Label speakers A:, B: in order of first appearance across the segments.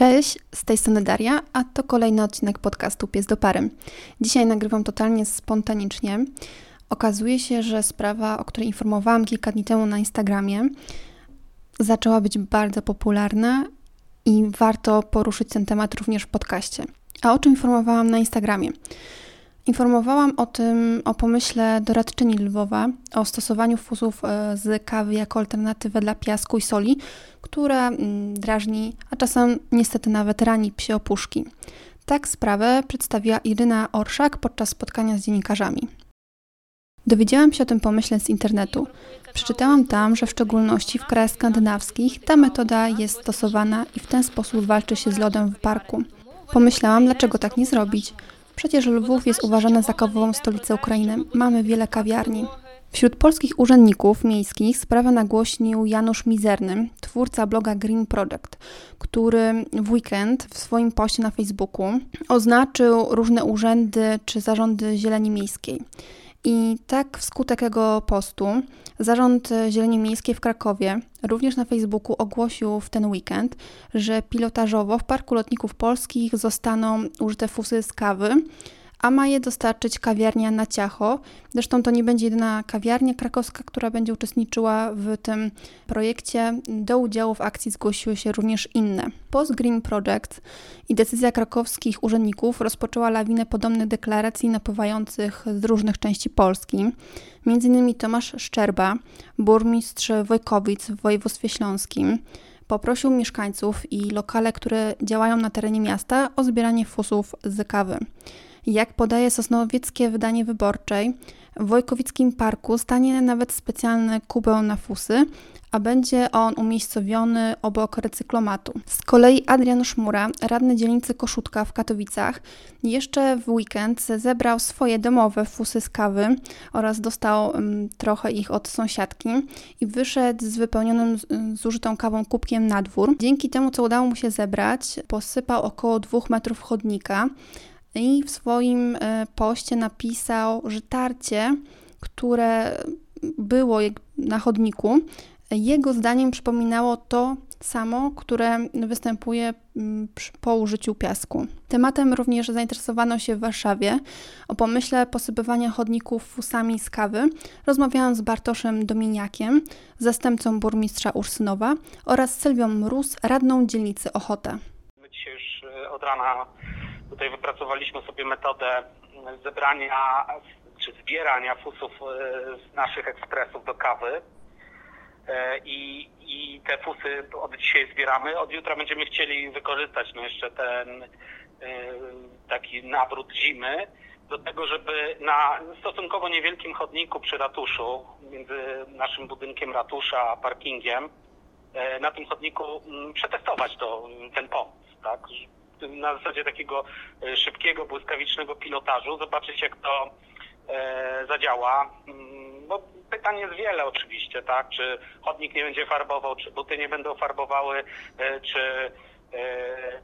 A: Cześć, z tej strony Daria, a to kolejny odcinek podcastu Pies do pary. Dzisiaj nagrywam totalnie spontanicznie. Okazuje się, że sprawa, o której informowałam kilka dni temu na Instagramie, zaczęła być bardzo popularna i warto poruszyć ten temat również w podcaście. A o czym informowałam na Instagramie? Informowałam o tym, o pomyśle doradczyni Lwowa o stosowaniu fusów e, z kawy jako alternatywę dla piasku i soli, która mm, drażni, a czasem niestety nawet rani psie opuszki. Tak sprawę przedstawiła Iryna Orszak podczas spotkania z dziennikarzami. Dowiedziałam się o tym pomyśle z internetu. Przeczytałam tam, że w szczególności w krajach skandynawskich ta metoda jest stosowana i w ten sposób walczy się z lodem w parku. Pomyślałam, dlaczego tak nie zrobić. Przecież Lwów jest uważana za kawową stolicę Ukrainy. Mamy wiele kawiarni. Wśród polskich urzędników miejskich sprawę nagłośnił Janusz Mizerny, twórca bloga Green Project, który w weekend w swoim poście na Facebooku oznaczył różne urzędy czy zarządy zieleni miejskiej. I tak wskutek tego postu Zarząd Zieleni Miejskiej w Krakowie również na Facebooku ogłosił w ten weekend, że pilotażowo w Parku Lotników Polskich zostaną użyte fusy z kawy, a ma je dostarczyć kawiarnia na Ciacho. Zresztą to nie będzie jedyna kawiarnia krakowska, która będzie uczestniczyła w tym projekcie. Do udziału w akcji zgłosiły się również inne. Post Green Project i decyzja krakowskich urzędników rozpoczęła lawinę podobnych deklaracji napływających z różnych części Polski. Między innymi Tomasz Szczerba, burmistrz Wojkowic w województwie śląskim, poprosił mieszkańców i lokale, które działają na terenie miasta o zbieranie fusów z kawy. Jak podaje sosnowieckie wydanie wyborczej, w Wojkowickim Parku stanie nawet specjalny kubeł na fusy, a będzie on umiejscowiony obok recyklomatu. Z kolei Adrian Szmura, radny dzielnicy Koszutka w Katowicach, jeszcze w weekend zebrał swoje domowe fusy z kawy oraz dostał um, trochę ich od sąsiadki i wyszedł z wypełnionym zużytą kawą kubkiem na dwór. Dzięki temu, co udało mu się zebrać, posypał około dwóch metrów chodnika, i w swoim e, poście napisał, że tarcie, które było na chodniku, jego zdaniem przypominało to samo, które występuje mm, po użyciu piasku. Tematem również zainteresowano się w Warszawie. O pomyśle posypywania chodników fusami z kawy rozmawiałam z Bartoszem Dominiakiem, zastępcą burmistrza Ursynowa oraz Sylwią Mróz, radną dzielnicy Ochota.
B: My dzisiaj już e, od rana Tutaj wypracowaliśmy sobie metodę zebrania czy zbierania fusów e, z naszych ekspresów do kawy. E, I, I te fusy od dzisiaj zbieramy. Od jutra będziemy chcieli wykorzystać no jeszcze ten e, taki nawrót zimy do tego, żeby na stosunkowo niewielkim chodniku przy ratuszu, między naszym budynkiem ratusza a parkingiem, na tym chodniku mm, przetestować to, ten pomysł, tak? Na zasadzie takiego e, szybkiego, błyskawicznego pilotażu, zobaczyć jak to e, zadziała. Mm, bo pytań jest wiele oczywiście, tak? Czy chodnik nie będzie farbował, czy buty nie będą farbowały, e, czy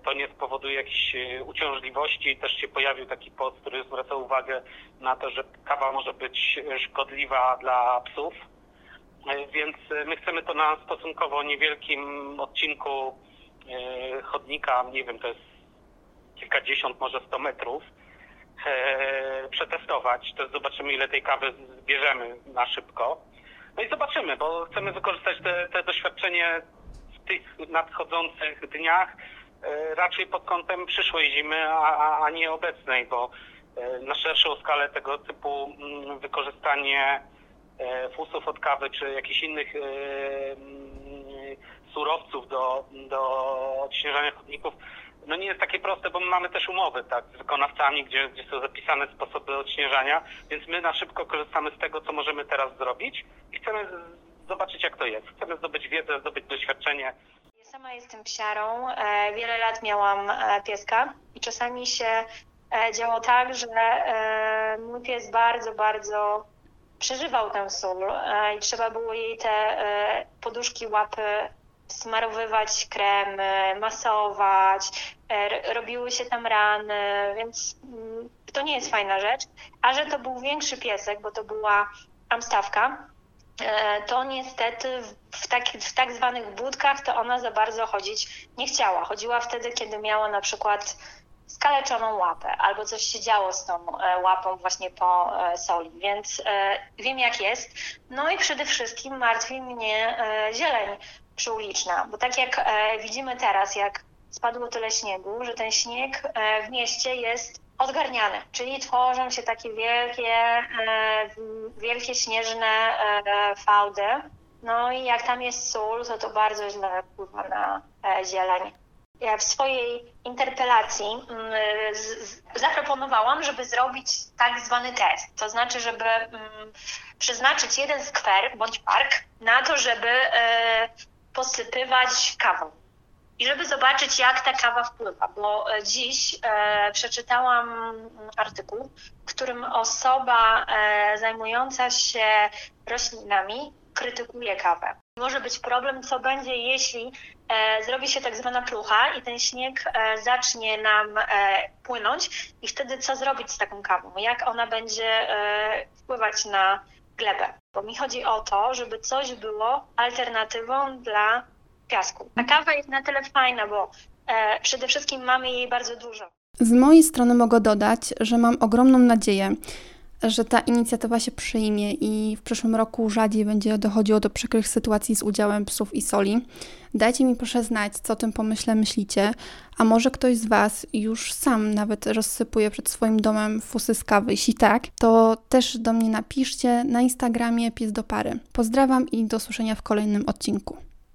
B: to nie spowoduje jakichś uciążliwości. Też się pojawił taki post, który zwraca uwagę na to, że kawa może być szkodliwa dla psów. Więc my chcemy to na stosunkowo niewielkim odcinku chodnika, nie wiem, to jest kilkadziesiąt, może sto metrów, e, przetestować. To zobaczymy, ile tej kawy zbierzemy na szybko. No i zobaczymy, bo chcemy wykorzystać te, te doświadczenie w tych nadchodzących dniach e, raczej pod kątem przyszłej zimy, a, a nie obecnej, bo e, na szerszą skalę tego typu mm, wykorzystanie e, fusów od kawy czy jakichś innych e, mm, surowców do, do odśnieżania chodników no nie jest takie proste, bo my mamy też umowy tak, z wykonawcami, gdzie, gdzie są zapisane sposoby odśnieżania, więc my na szybko korzystamy z tego, co możemy teraz zrobić i chcemy zobaczyć, jak to jest. Chcemy zdobyć wiedzę, zdobyć doświadczenie.
C: Ja sama jestem psiarą. E, wiele lat miałam e, pieska i czasami się e, działo tak, że mój pies bardzo, bardzo przeżywał tę sól i trzeba było jej te poduszki, łapy smarowywać kremy, masować, e, robiły się tam rany, więc mm, to nie jest fajna rzecz. A że to był większy piesek, bo to była amstawka, to niestety w tak, w tak zwanych budkach to ona za bardzo chodzić nie chciała. Chodziła wtedy, kiedy miała na przykład skaleczoną łapę albo coś się działo z tą e, łapą właśnie po e, soli, więc e, wiem jak jest. No i przede wszystkim martwi mnie zieleń przyuliczna, bo tak jak widzimy teraz, jak spadło tyle śniegu, że ten śnieg w mieście jest odgarniany, czyli tworzą się takie wielkie, wielkie śnieżne fałdy. No i jak tam jest sól, to to bardzo źle wpływa na zieleń w swojej interpelacji mm, zaproponowałam, żeby zrobić tak zwany test. To znaczy, żeby mm, przeznaczyć jeden skwer bądź park na to, żeby e, posypywać kawą. I żeby zobaczyć, jak ta kawa wpływa, bo e, dziś e, przeczytałam artykuł, w którym osoba zajmująca się roślinami krytykuje kawę. Może być problem, co będzie, jeśli e, zrobi się tak zwana plucha i ten śnieg e, zacznie nam e, płynąć i wtedy co zrobić z taką kawą? Jak ona będzie e, wpływać na glebę? Bo mi chodzi o to, żeby coś było alternatywą dla piasku. A kawa jest na tyle fajna, bo e, przede wszystkim mamy jej bardzo dużo.
A: Z mojej strony mogę dodać, że mam ogromną nadzieję, że ta inicjatywa się przyjmie i w przyszłym roku rzadziej będzie dochodziło do przykrych sytuacji z udziałem psów i soli. Dajcie mi proszę znać, co o tym pomyśle myślicie, a może ktoś z Was już sam nawet rozsypuje przed swoim domem fusy z kawy. Jeśli tak, to też do mnie napiszcie na Instagramie Pies do Pary. Pozdrawiam i do usłyszenia w kolejnym odcinku.